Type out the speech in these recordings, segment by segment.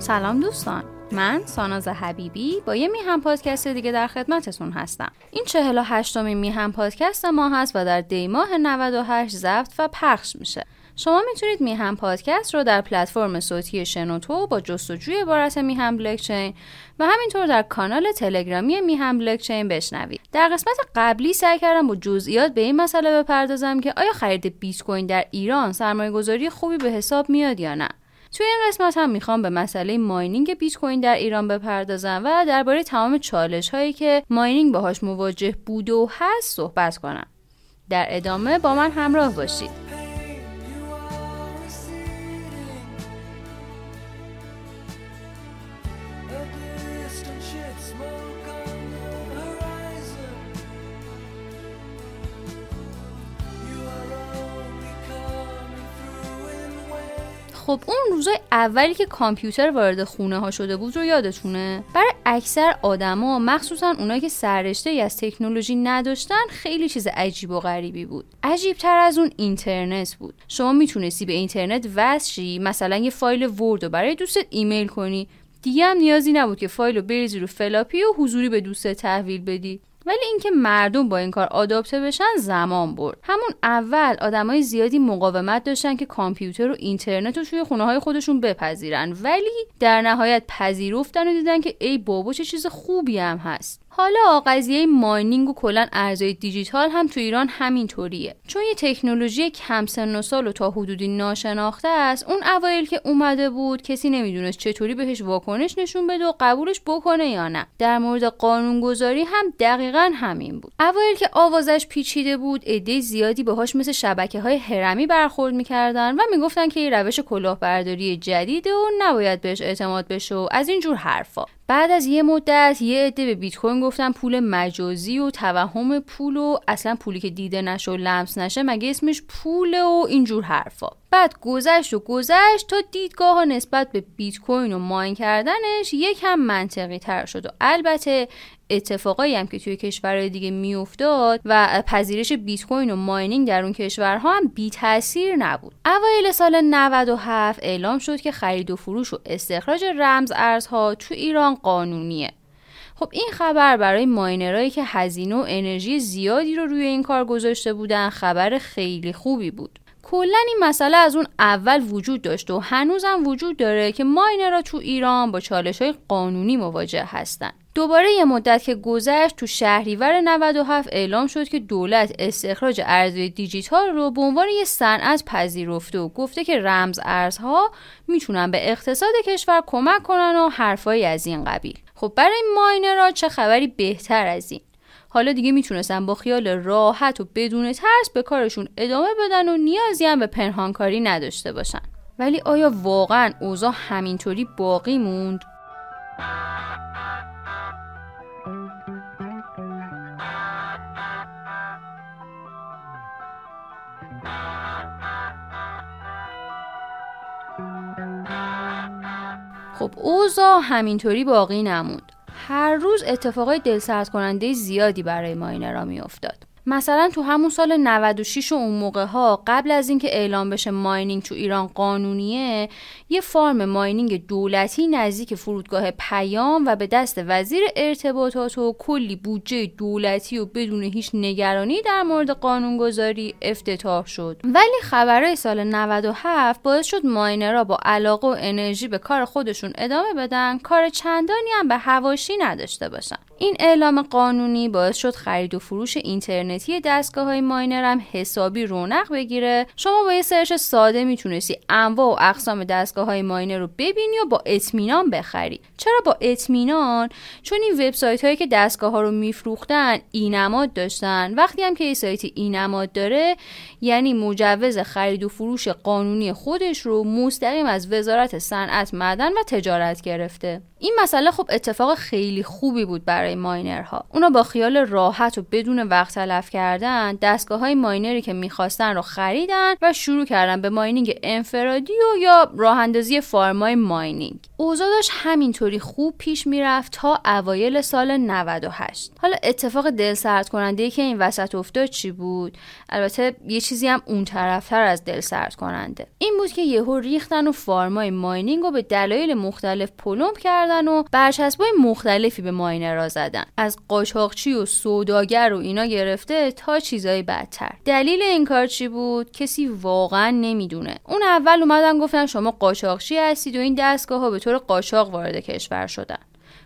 سلام دوستان. من ساناز حبیبی با یه میهم پادکست دیگه در خدمتتون هستم. این 48 می میهم پادکست ما هست و در دی ماه 98 ضبط و پخش میشه. شما می‌تونید میهم پادکست رو در پلتفرم صوتی شنوتو با جستجوی عبارت میهم بلاکچین و همینطور در کانال تلگرامی میهم بلاکچین بشنوید. در قسمت قبلی سعی کردم با جزئیات به این مسئله بپردازم که آیا خرید بیت کوین در ایران سرمایه گذاری خوبی به حساب میاد یا نه. توی این قسمت هم می‌خوام به مسئله ماینینگ بیت کوین در ایران بپردازم و درباره تمام چالش هایی که ماینینگ باهاش مواجه بود و هست صحبت کنم. در ادامه با من همراه باشید. خب اون روزای اولی که کامپیوتر وارد خونه ها شده بود رو یادتونه؟ برای اکثر آدما مخصوصا اونایی که سررشته از تکنولوژی نداشتن خیلی چیز عجیب و غریبی بود. عجیب تر از اون اینترنت بود. شما می‌تونستی به اینترنت وصل مثلا یه فایل ورد رو برای دوستت ایمیل کنی. دیگه هم نیازی نبود که فایل رو بریزی رو فلاپی و حضوری به دوستت تحویل بدی. ولی اینکه مردم با این کار آداپته بشن زمان برد. همون اول آدمای زیادی مقاومت داشتن که کامپیوتر و اینترنت رو توی خونه های خودشون بپذیرن. ولی در نهایت پذیرفتن و دیدن که ای بابا چه چیز خوبی هم هست. حالا قضیه mining و کلا ارزهای دیجیتال هم تو ایران همینطوریه. چون یه تکنولوژی کم سن و سال و تا حدودی ناشناخته است اون اوایل که اومده بود کسی نمی‌دونست چطوری بهش واکنش نشون بده و قبولش بکنه یا نه. در مورد قانونگذاری هم دقیقا همین بود. اوایل که آوازش پیچیده بود عده زیادی باهاش مثل شبکه های هرمی برخورد می‌کردن و می‌گفتن که یه روش کلاهبرداری جدیده و نباید بهش اعتماد بشه و از اینجور حرفا. بعد از یه مدت یه عده به بیت کوین گفتن پول مجازی و توهم پول و اصلا پولی که دیده نشه و لمس نشه مگه اسمش پول و اینجور حرفا. بعد گذشت و گذشت تا دیدگاه ها نسبت به بیت کوین و ماین کردنش یکم منطقی تر شد و البته اتفاقایی هم که توی کشورهای دیگه میافتاد و پذیرش بیت کوین و ماینینگ در اون کشورها هم بی تاثیر نبود. اوایل سال 97 اعلام شد که خرید و فروش و استخراج رمز ارزها تو ایران قانونیه. خب این خبر برای ماینرایی که هزینه و انرژی زیادی رو روی این کار گذاشته بودن خبر خیلی خوبی بود. کلا این مسئله از اون اول وجود داشت و هنوزم وجود داره که ماینرها تو ایران با چالش های قانونی مواجه هستن. دوباره یه مدت که گذشت تو شهریور 97 اعلام شد که دولت استخراج ارزهای دیجیتال رو به عنوان یه صنعت پذیرفته و گفته که رمز ارزها می‌تونن به اقتصاد کشور کمک کنن و حرفایی از این قبیل. خب برای ماینرها چه خبری بهتر از این؟ حالا دیگه می‌تونستن با خیال راحت و بدون ترس به کارشون ادامه بدن و نیازی هم به پنهانکاری نداشته باشن. ولی آیا واقعا اوضاع همینطوری باقی موند؟ خب اوضاع همینطوری باقی نموند. هر روز اتفاقای دلسرد کننده زیادی برای ماینرا میافتاد. مثلا تو همون سال 96 و اون موقع ها قبل از اینکه اعلام بشه ماینینگ تو ایران قانونیه یه فارم ماینینگ دولتی نزدیک فرودگاه پیام و به دست وزیر ارتباطات و کلی بودجه دولتی و بدون هیچ نگرانی در مورد قانونگذاری افتتاح شد. ولی خبرهای سال 97 باعث شد ماینرها با علاقه و انرژی به کار خودشون ادامه بدن. کار چندانی هم به هواشی نداشته باشن. این اعلام قانونی باعث شد خرید و فروش اینترنتی دستگاه های ماینر هم حسابی رونق بگیره. شما با یه search ساده می‌تونستی انواع و اقسام دستگاه های ماینر رو ببینی و با اطمینان بخری. چرا با اطمینان؟ چون این وبسایت هایی که دستگاه ها رو میفروختن اینماد داشتن. وقتی هم که یه سایت اینماد داره یعنی مجوز خرید و فروش قانونی خودش رو مستقیم از وزارت صنعت معدن و تجارت گرفته. این مسئله خب اتفاق خیلی خوبی بود برای ماینرها. اونا با خیال راحت و بدون وقت تلف کردن دستگاه های ماینری که می‌خواستن رو خریدن و شروع کردن به mining انفرادی و یا راه اندازی farm های ماینینگ. اوضاع داشت همینطوری خوب پیش می‌رفت تا اوایل سال 98 حالا اتفاق دل سرد کننده که این وسط افتاد چی بود؟ البته یه چیزی هم اون طرفتر از دل سرد کننده. این بود که یهو ریختن و فارمای ماینینگ رو به دلایل مختلف پلمپ کردن و برچسبای مختلفی به ماینرها زدن. از قاچاقچی و سوداگر و اینا گرفته تا چیزای بدتر. دلیل این کار چی بود؟ کسی واقعا نمی‌دونه. اون اول اومدن گفتن شما قاچاقچی هستید و این دستگاه ها به طور قاچاق وارد کشور شدن.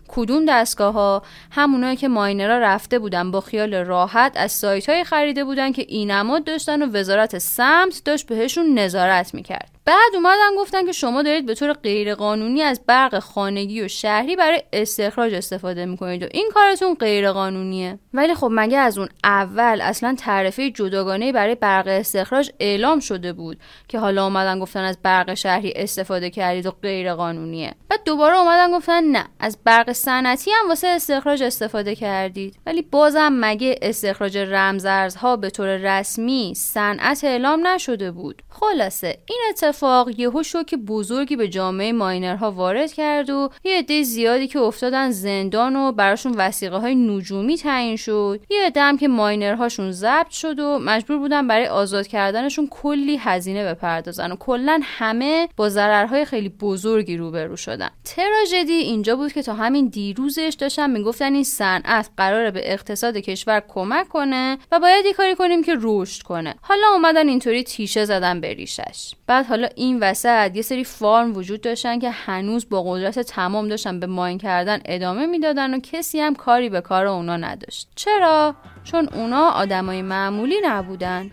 کدوم دستگاه ها همونایی که ماینرها رفته بودن با خیال راحت از سایت های خریده بودن که اینماد داشتن و وزارت سمت داشت بهشون نظارت می‌کرد. بعد اومدن گفتن که شما دارید به طور غیرقانونی از برق خانگی و شهری برای استخراج استفاده می‌کنید و این کارتون غیرقانونیه. ولی خب مگه از اون اول اصلا تعرفه جداگانه برای برق استخراج اعلام شده بود که حالا اومدن گفتن از برق شهری استفاده کردید و غیرقانونیه؟ بعد دوباره اومدن گفتن نه از برق صنعتی هم واسه استخراج استفاده کردید. ولی بازم مگه استخراج رمزارزها به طور رسمی صنعت اعلام نشده بود؟ خلاصه این اتفاق یهو شوک بزرگی به جامعه ماینرها وارد کرد و یه عده زیادی که افتادن زندان و براشون وسیقه های نجومی تعیین شد. یه عده هم که ماینرهاشون ضبط شد و مجبور بودن برای آزاد کردنشون کلی هزینه بپردازن و کلا همه با ضررهای خیلی بزرگی روبرو شدن. تراژدی اینجا بود که تا همین دیروزش داشتن می‌گفتن این صنعت قراره به اقتصاد کشور کمک کنه و باید یه کاری کنیم که رشد کنه. حالا اومدن اینطوری تیشه زدن بریشش بعد این وسط یه سری فارم وجود داشتن که هنوز با قدرت تمام داشتن به ماین کردن ادامه می‌دادن و کسی هم کاری به کار اونا نداشت. چرا؟ چون اونا آدمای معمولی نبودن.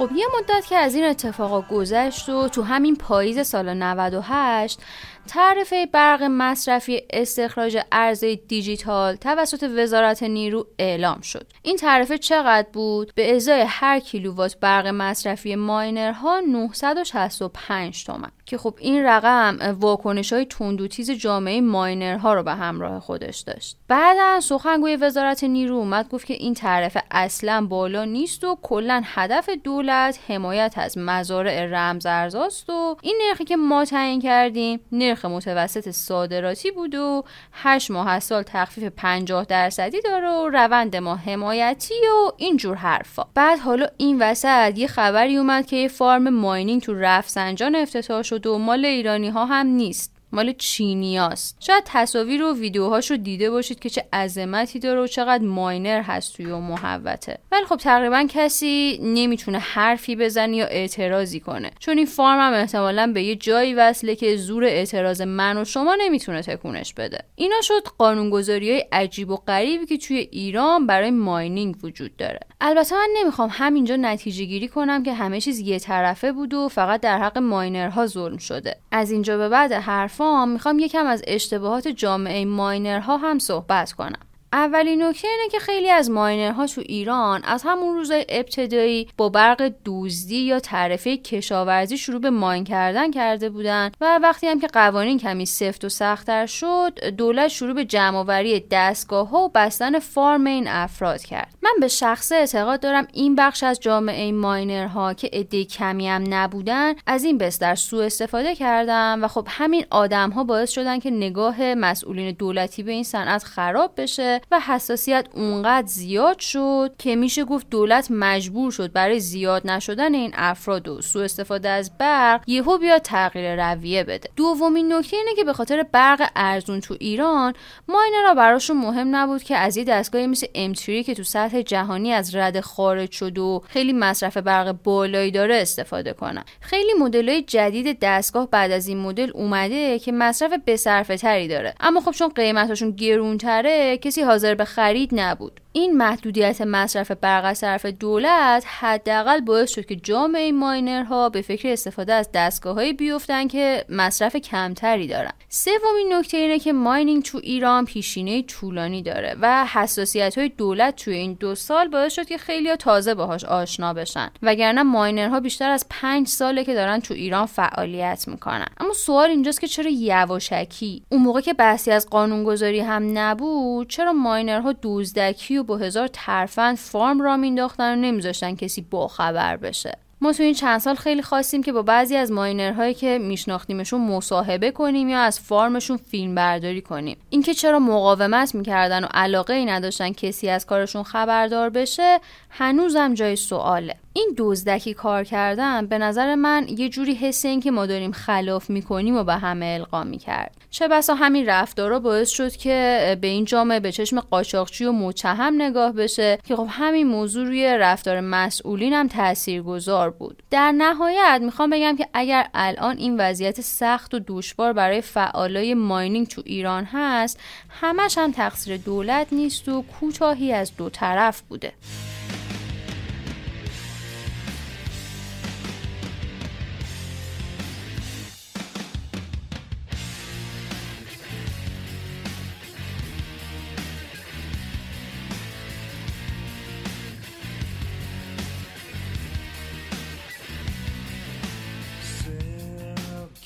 خب یه مدت که از این اتفاقا گذشت و تو همین پاییز سال 98 تعرفه برق مصرفی استخراج ارزهای دیجیتال توسط وزارت نیرو اعلام شد. این تعرفه چقدر بود؟ به ازای هر کیلووات برق مصرفی ماینرها 965 تومن. که خب این رقم واکنش های تندوتیز جامعه ماینرها رو به همراه خودش داشت بعدا سخنگوی وزارت نیرو اومد گفت که این تعرفه اصلا بالا نیست و کلا هدف دولت حمایت از مزارع رمزارزاست و این نرخی که ما تعیین کردیم نرخ متوسط صادراتی بود و 8 ماه سال تخفیف 50 درصدی داره و روند ما حمایتی و اینجور حرفا. بعد حالا این وسط یه خبری اومد که یه فارم ماینینگ تو رفسنجان افتتاح شد و مال ایرانی ها هم نیست. مال چینیاست شاید تصاویر و ویدیوهاش رو دیده باشید که چه عظمتی داره و چقدر ماینر هست توی و محوته ولی خب تقریبا کسی نمی‌تونه حرفی بزنه یا اعتراضی کنه. چون این فارم هم احتمالا به یه جایی وصله که زور اعتراض من و شما نمی‌تونه تکونش بده. اینا شد قانونگذاری های عجیب و غریبی که توی ایران برای ماینینگ وجود داره. البته من نمی‌خوام همینجا نتیجه گیری کنم که همه چیز یه طرفه بود و فقط در حق ماینرها ظلم شده. از اینجا به بعد حرف می‌خوام یکم از اشتباهات جامعه ماینرها هم صحبت کنم. اولین نکته اینه که خیلی از ماینرها تو ایران از همون روزای ابتدایی با برق دوزدی یا تعرفه کشاورزی شروع به ماین کردن کرده بودن و وقتی هم که قوانین کمی سفت و سختتر شد دولت شروع به جمعآوری دستگاه ها و بستن فارم این افراد کرد. من به شخص اعتقاد دارم این بخش از جامعه ماینرها که عده کمی هم نبودن از این بستر سوء استفاده کردن و خب همین آدم ها باعث شدن که نگاه مسئولین دولتی به این صنعت خراب بشه و حساسیت اونقدر زیاد شد که میشه گفت دولت مجبور شد برای زیاد نشدن این افراد و سوء استفاده از برق یهو بیاد تغییر رویه بده. دومین نکته اینه که به خاطر برق ارزون تو ایران ماینرها براشون مهم نبود که از یه دستگاهی مثل امتری که تو سطح جهانی از رد خارج شد و خیلی مصرف برق بالایی داره استفاده کنن. خیلی مدل‌های جدید دستگاه بعد از این مدل اومده که مصرف بصرفه تری داره. اما خب چون قیمتاشون گرونتره کسی حاضر به خرید نبود. این محدودیت مصرف برق از طرف دولت حداقل باعث شد که جامعه ماینرها به فکر استفاده از دستگاههایی بیفتن که مصرف کمتری دارن. سومین نکته اینه که ماینینگ تو ایران پیشینه طولانی داره و حساسیت های دولت توی این دو سال باعث شد که خیلی تازه باهاش آشنا بشن. وگرنه ماینرها بیشتر از پنج ساله که دارن تو ایران فعالیت می‌کنن. اما سوال اینجاست که چرا یواشکی؟ اون موقع که بحثی از قانونگذاری هم نبود چرا ماینرها دزدکی و با هزار ترفند فارم را مینداختن و نمیذاشتن کسی باخبر بشه. ما تو این چند سال خیلی خواستیم که با بعضی از ماینرهایی که میشناختیمشون مصاحبه کنیم یا از فارمشون فیلم برداری کنیم. اینکه چرا مقاومت می‌کردن و علاقه ای نداشتن کسی از کارشون خبردار بشه هنوزم جای سواله. این دزدکی کار کردن به نظر من یه جوری حس این که ما داریم خلاف می‌کنیم و به همه القا می‌کرد. چه بسا همین رفتارا باعث شد که به این جامعه به چشم قاچاقچی و متهم نگاه بشه که خب همین موضوع روی رفتار مسئولین هم تاثیرگذار بود. در نهایت می‌خوام بگم که اگر الان این وضعیت سخت و دشوار برای فعالای ماینینگ تو ایران هست همش هم تقصیر دولت نیست و کوتاهی از دو طرف بوده.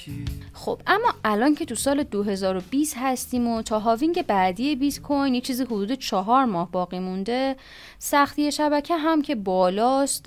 you. خب اما الان که تو سال 2020 هستیم و تا halving بعدی بیت کوین یه چیزی حدود چهار ماه باقی مونده سختی شبکه هم که بالاست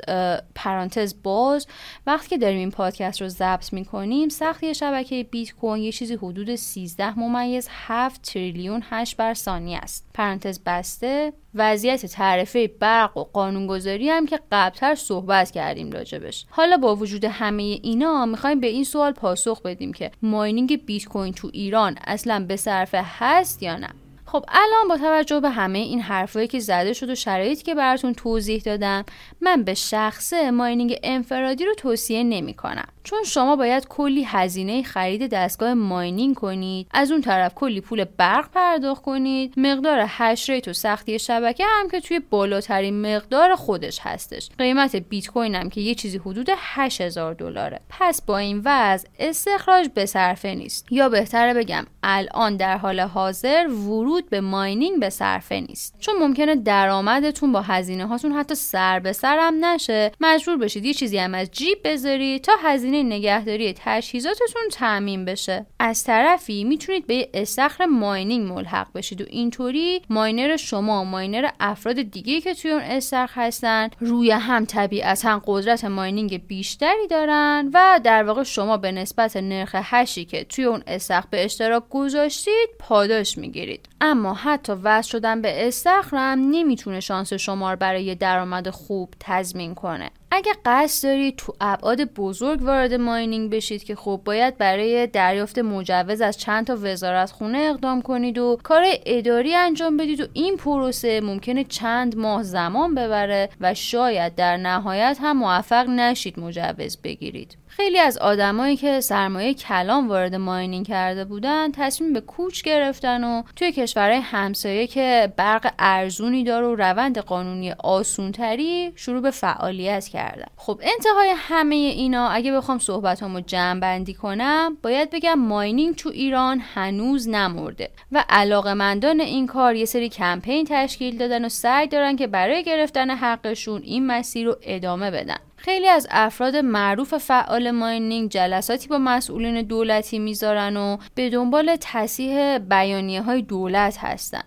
پرانتز باز وقتی که داریم این پادکست رو ضبط می‌کنیم سختی شبکه بیت کوین یه چیزی حدود 13 ممیز 7 تریلیون 8 بر ثانیه است. پرانتز بسته وضعیت تعرفه برق و قانونگذاری هم که قبلتر صحبت کردیم راجبش. حالا با وجود همه اینا می‌خوایم به این سوال پاسخ بدیم که mining بیت کوین تو ایران اصلا به صرفه هست یا نه؟ خب الان با توجه به همه این حرفایی که زده شد و شرایطی که براتون توضیح دادم من به شخصه mining انفرادی رو توصیه نمی کنم چون شما باید کلی هزینه خرید دستگاه mining کنید از اون طرف کلی پول برق پرداخت کنید مقدار hash rate و سختی شبکه هم که توی بالاترین مقدار خودش هستش. قیمت بیت کوین هم که یه چیزی حدود 8000 دلاره. پس با این وضع استخراج به صرفه نیست. یا بهتره بگم الان در حال حاضر ورود به mining به صرفه نیست. چون ممکنه درآمدتون با هزینه هاتون حتی سر به سرم نشه. مجبور بشید یه چیزی هم از جیب بذارید تا هزینه نگهداری تجهیزاتتون تأمین بشه. از طرفی می‌تونید به استخر mining ملحق بشید و اینطوری ماینر شما ماینر افراد دیگه که توی اون استخر هستن روی هم طبیعتا قدرت mining بیشتری دارن و در واقع شما به نسبت نرخ hash ی که توی اون استخر به اشتراک گذاشتید پاداش می‌گیرید. اما حتی وصل شدن به استخرم نمی‌تونه شانس شما برای درآمد خوب تضمین کنه. اگه قصد دارید تو ابعاد بزرگ وارد mining بشید که خب باید برای دریافت مجوز از چند تا وزارت خونه اقدام کنید و کار اداری انجام بدید و این پروسه ممکنه چند ماه زمان ببره و شاید در نهایت هم موفق نشید مجوز بگیرید. خیلی از آدمایی که سرمایه کلان وارد ماینینگ کرده بودن تصمیم به کوچ گرفتن و توی کشورهای همسایه که برق ارزونی داره و روند قانونی آسونتری شروع به فعالیت کردن خب انتهای همه اینا اگه بخوام صحبتامو جمع بندی کنم باید بگم ماینینگ تو ایران هنوز نمرده و علاقمندان این کار یه سری کمپین تشکیل دادن و سعی دارن که برای گرفتن حقشون این مسیر رو ادامه بدن. خیلی از افراد معروف فعال ماینینگ جلساتی با مسئولین دولتی می‌ذارن و به دنبال تصیح بیانیه های دولت هستن.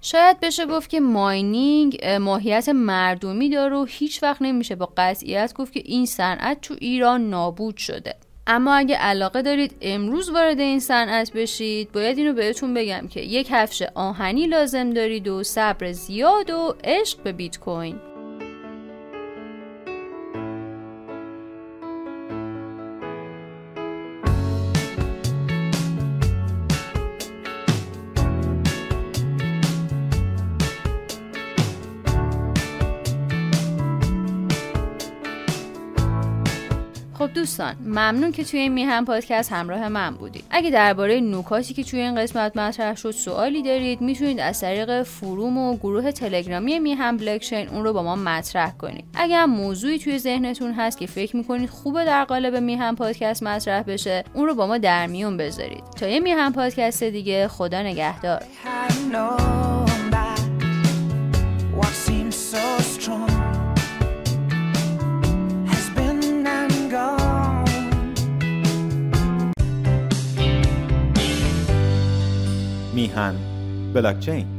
شاید بشه گفت که ماینینگ ماهیت مردمی داره و هیچ وقت نمیشه با قطعیت گفت که این صنعت تو ایران نابود شده. اما اگه علاقه دارید امروز وارد این صنعت بشید باید اینو بهتون بگم که یک هفش آهنی لازم دارید و صبر زیاد و عشق به بیت کوین. دوستان ممنون که توی این میهم پادکست همراه من بودید. اگه درباره نکاتی که توی این قسمت مطرح شد سوالی دارید می‌تونید از طریق فروم و گروه تلگرامی میهم بلکچین اون رو با ما مطرح کنید. اگر موضوعی توی ذهنتون هست که فکر می‌کنید خوبه در قالب میهم پادکست مطرح بشه اون رو با ما در میون بذارید. تا یه میهم پادکست دیگه خدا نگهدار. میهن بلاکچین.